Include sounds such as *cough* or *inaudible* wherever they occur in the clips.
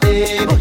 baby.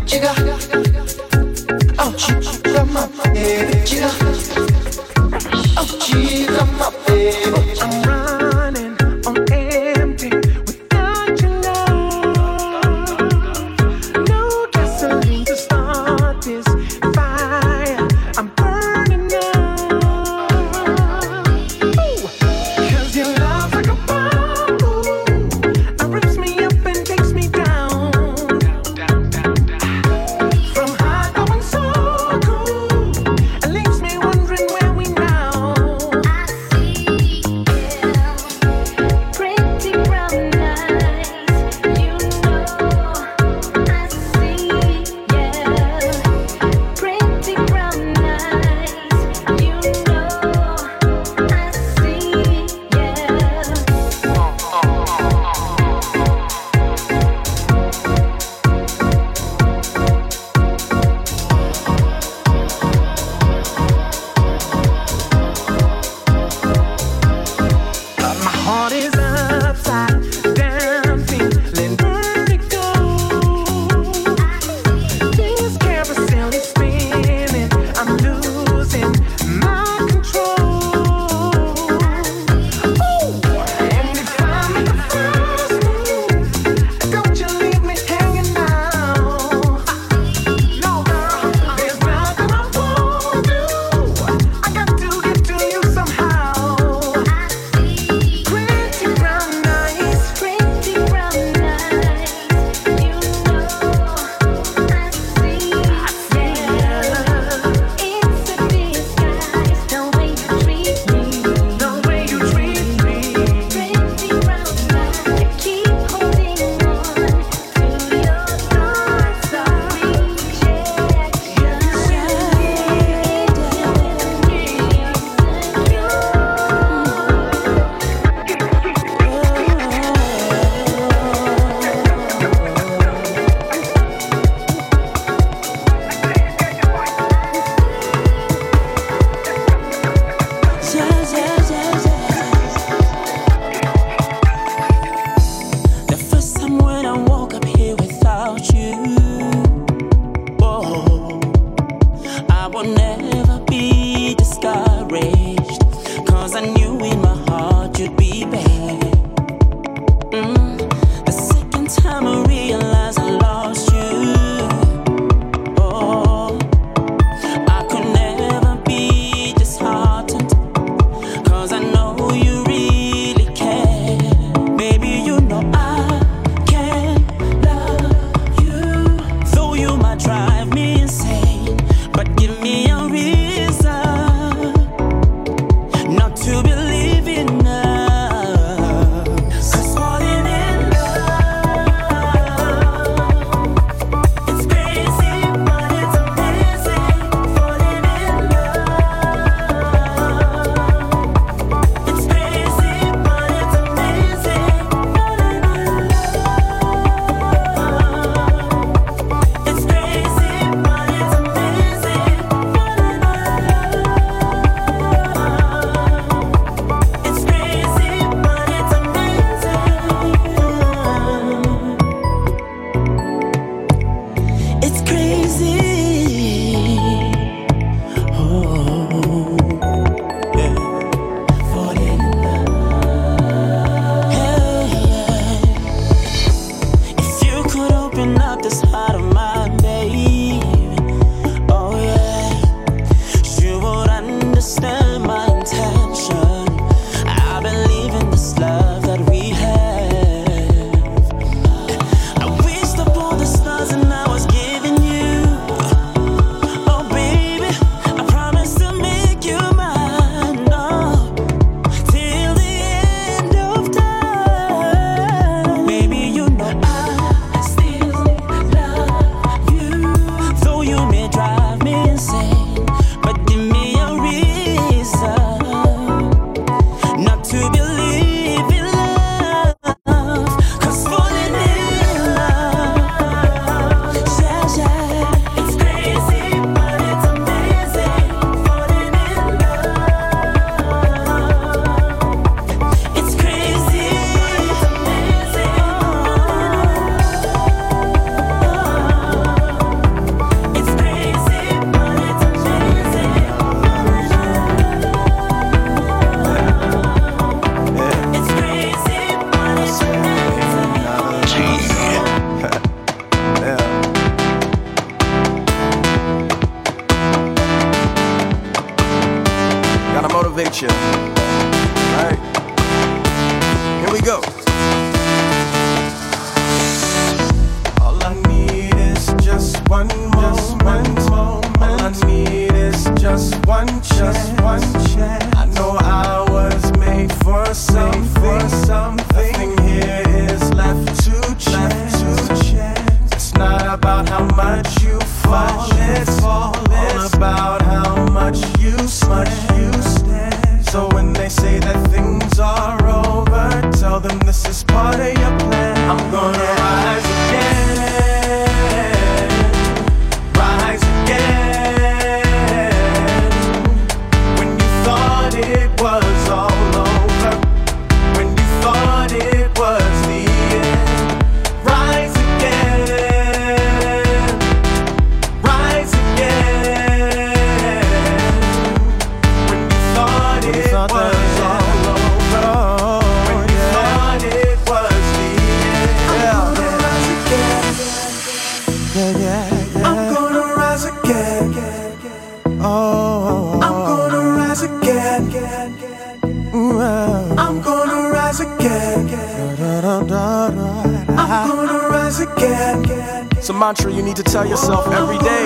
Mantra you need to tell yourself every day.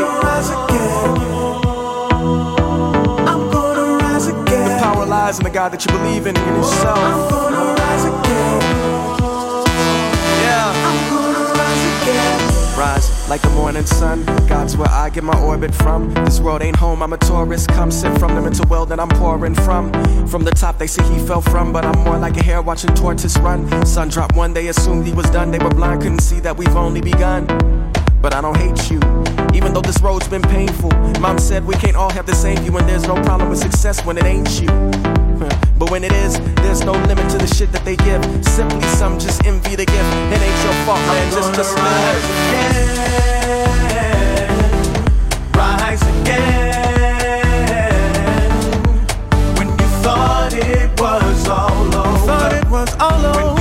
The power lies in the God that you believe in and in yourself. Yeah. Rise like the morning sun. God's where I get my orbit from. This world ain't home, I'm a tourist. Come sit from the mental well that I'm pouring from. From the top, they say he fell from, but I'm more like a hare watching tortoise run. Sun dropped one, they assumed he was done. They were blind, couldn't see that we've only begun but I don't hate you. Even though this road's been painful, mom said we can't all have the same view, and there's no problem with success when it ain't you. *laughs* But when it is, there's no limit to the shit that they give. Simply some just envy the gift. It ain't your fault, man. Just just live. Rise again. When you thought it was all over. Thought it was all over.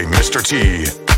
Mr. T.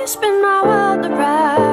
you spin my world around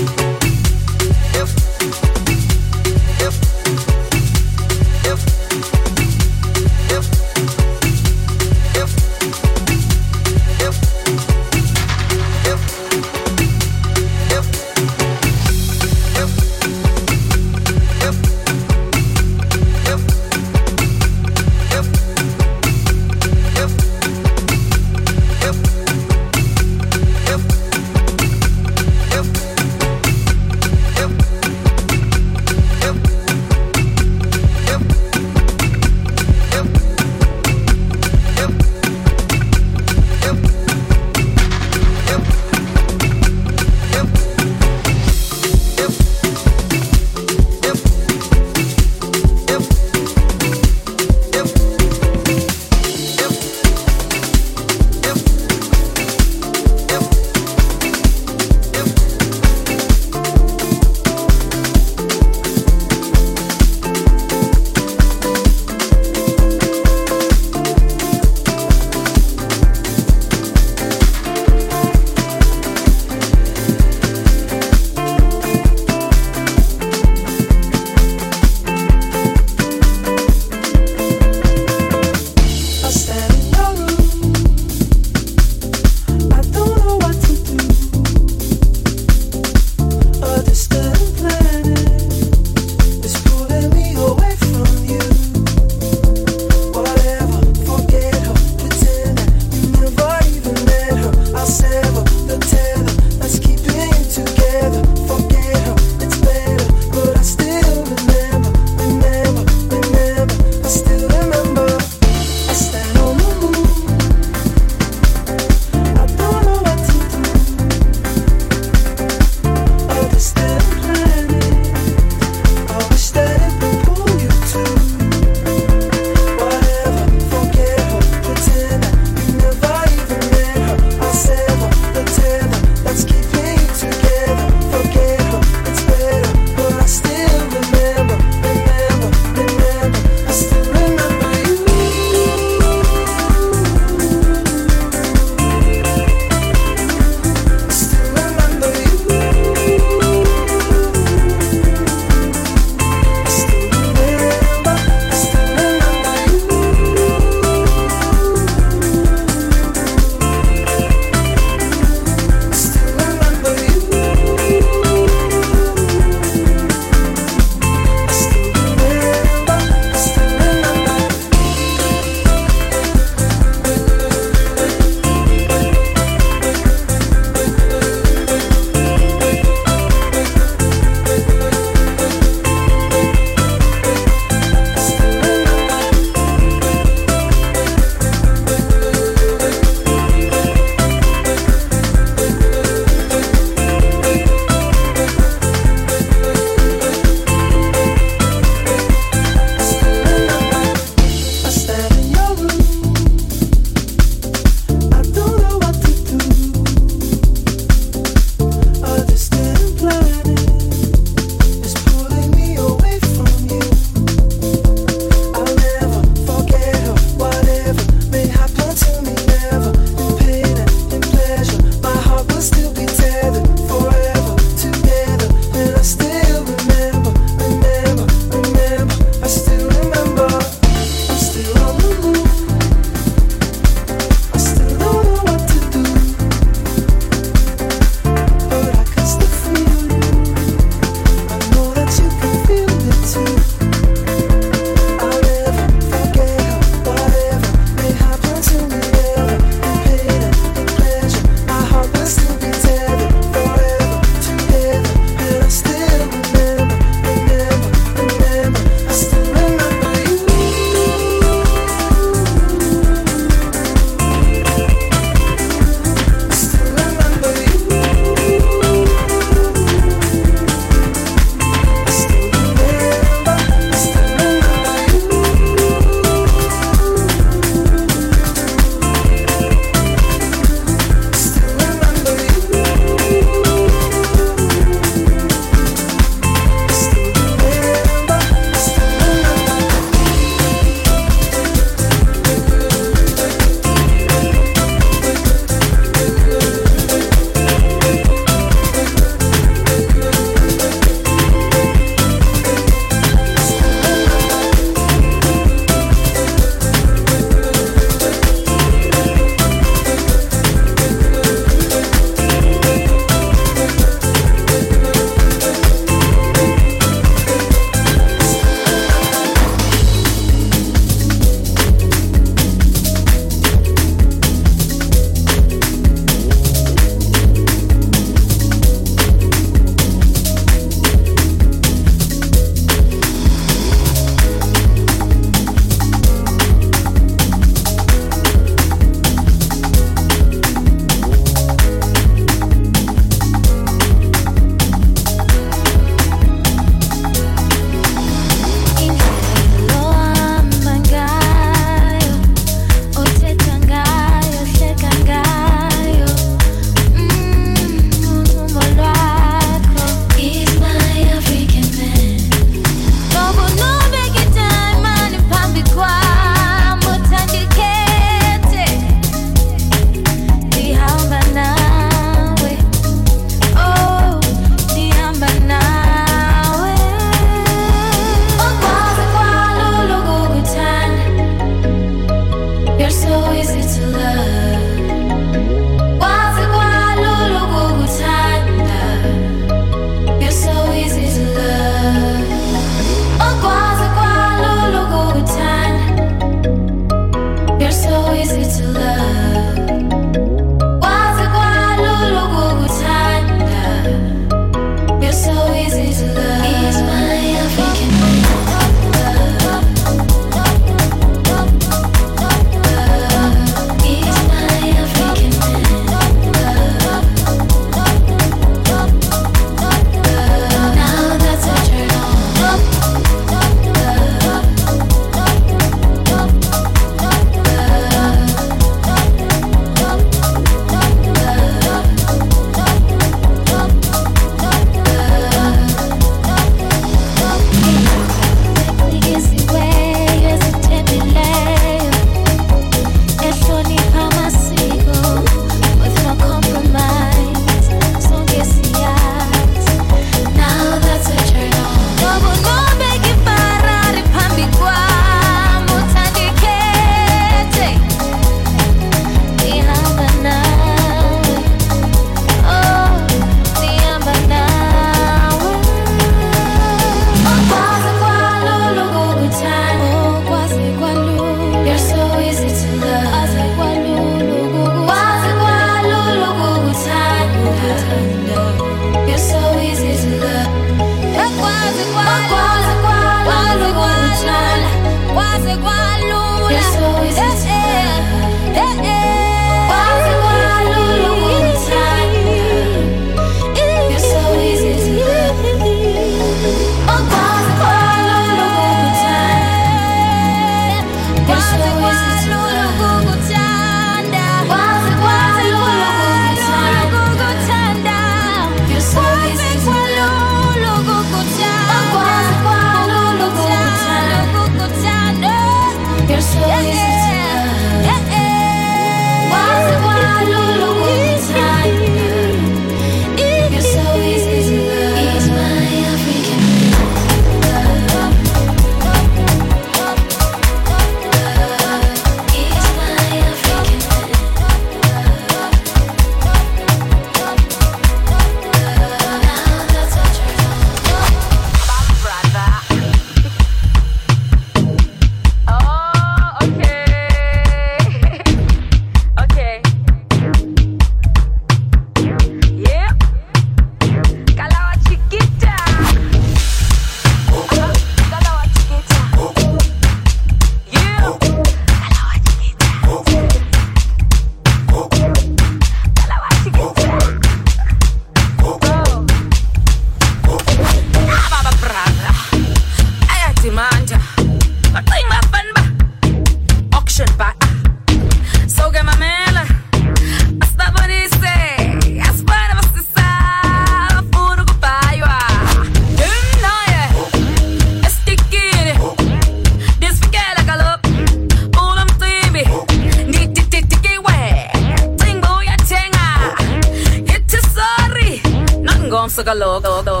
是个 logo。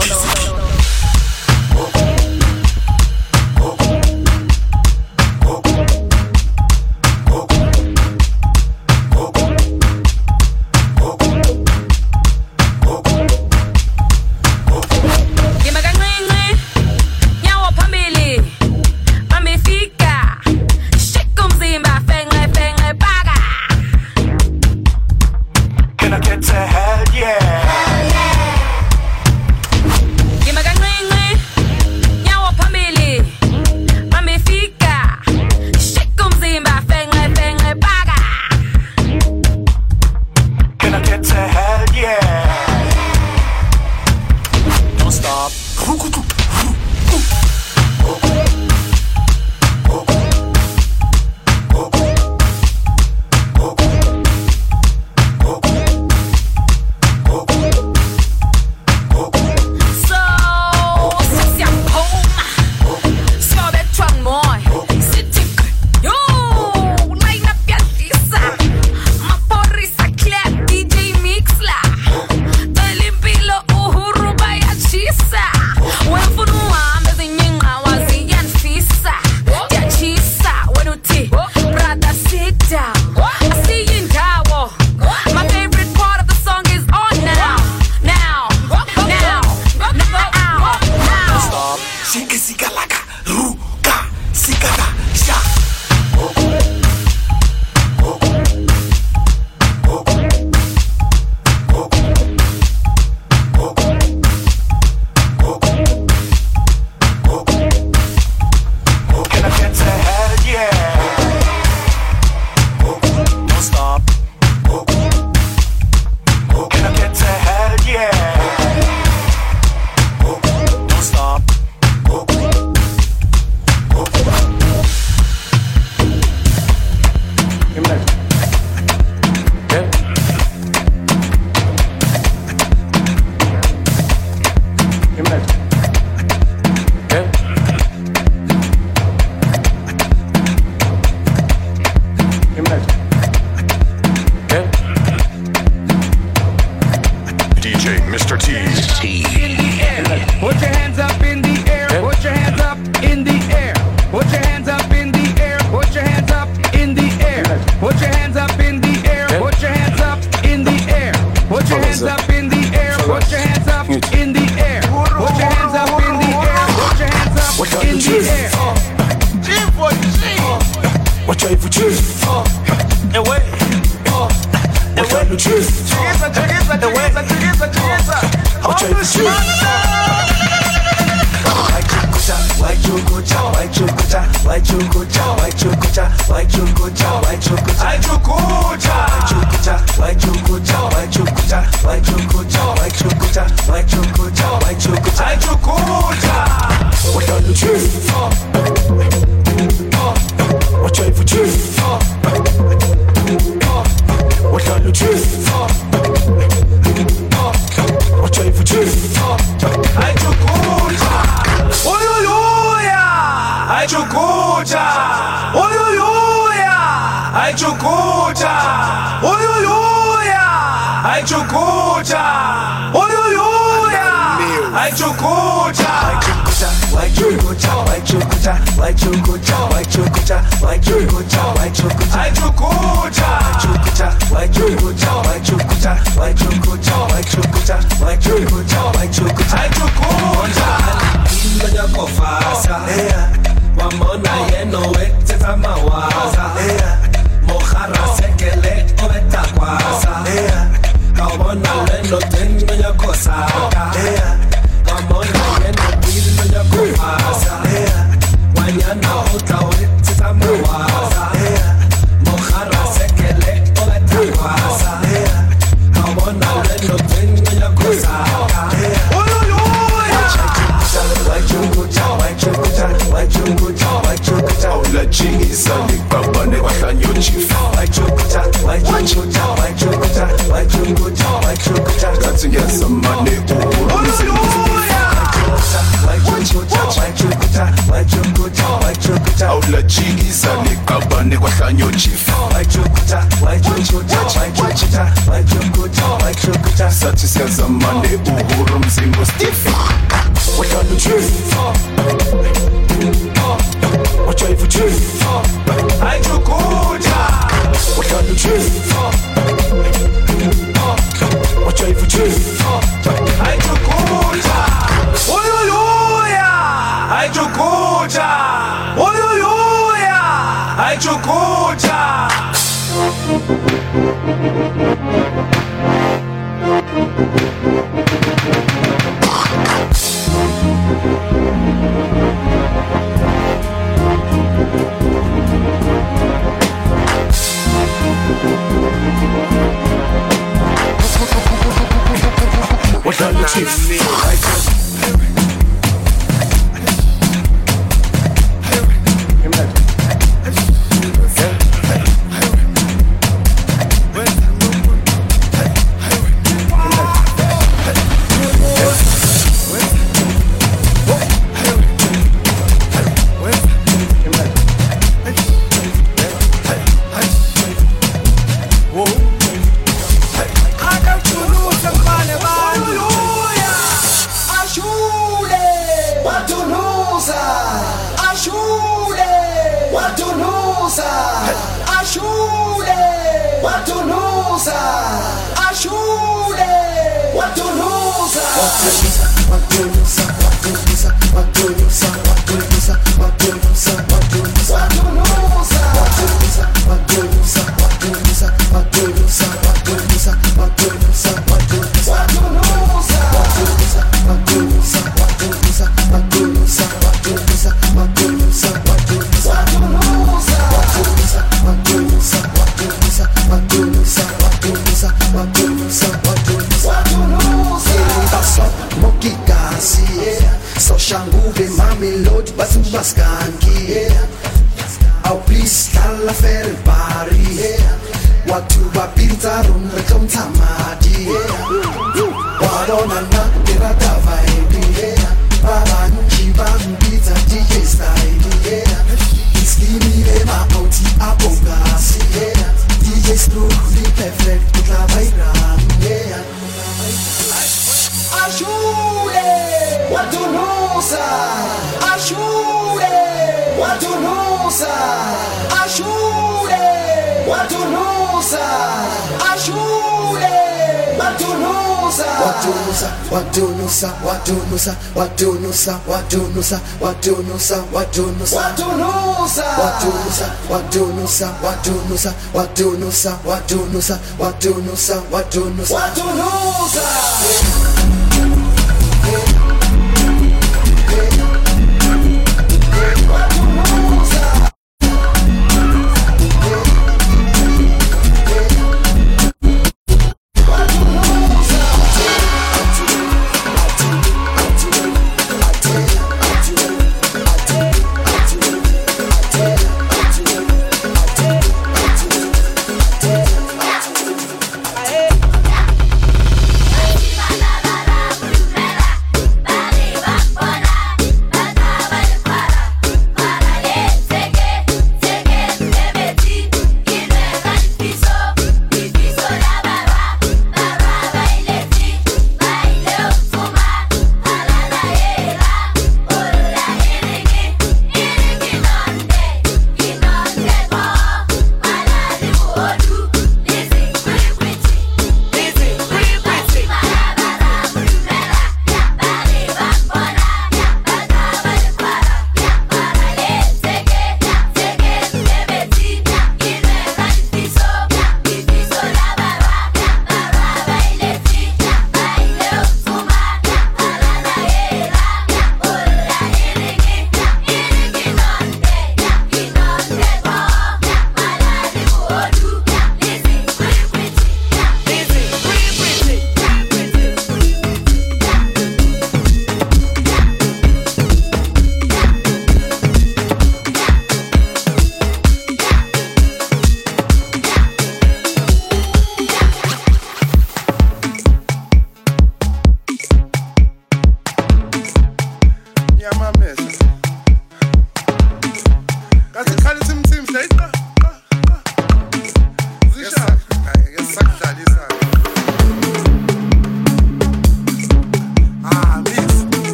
watunusa watunusa watunusa watunusa watunusa watunusa watunusa watunusa watunusa watunusa watunusa watunusa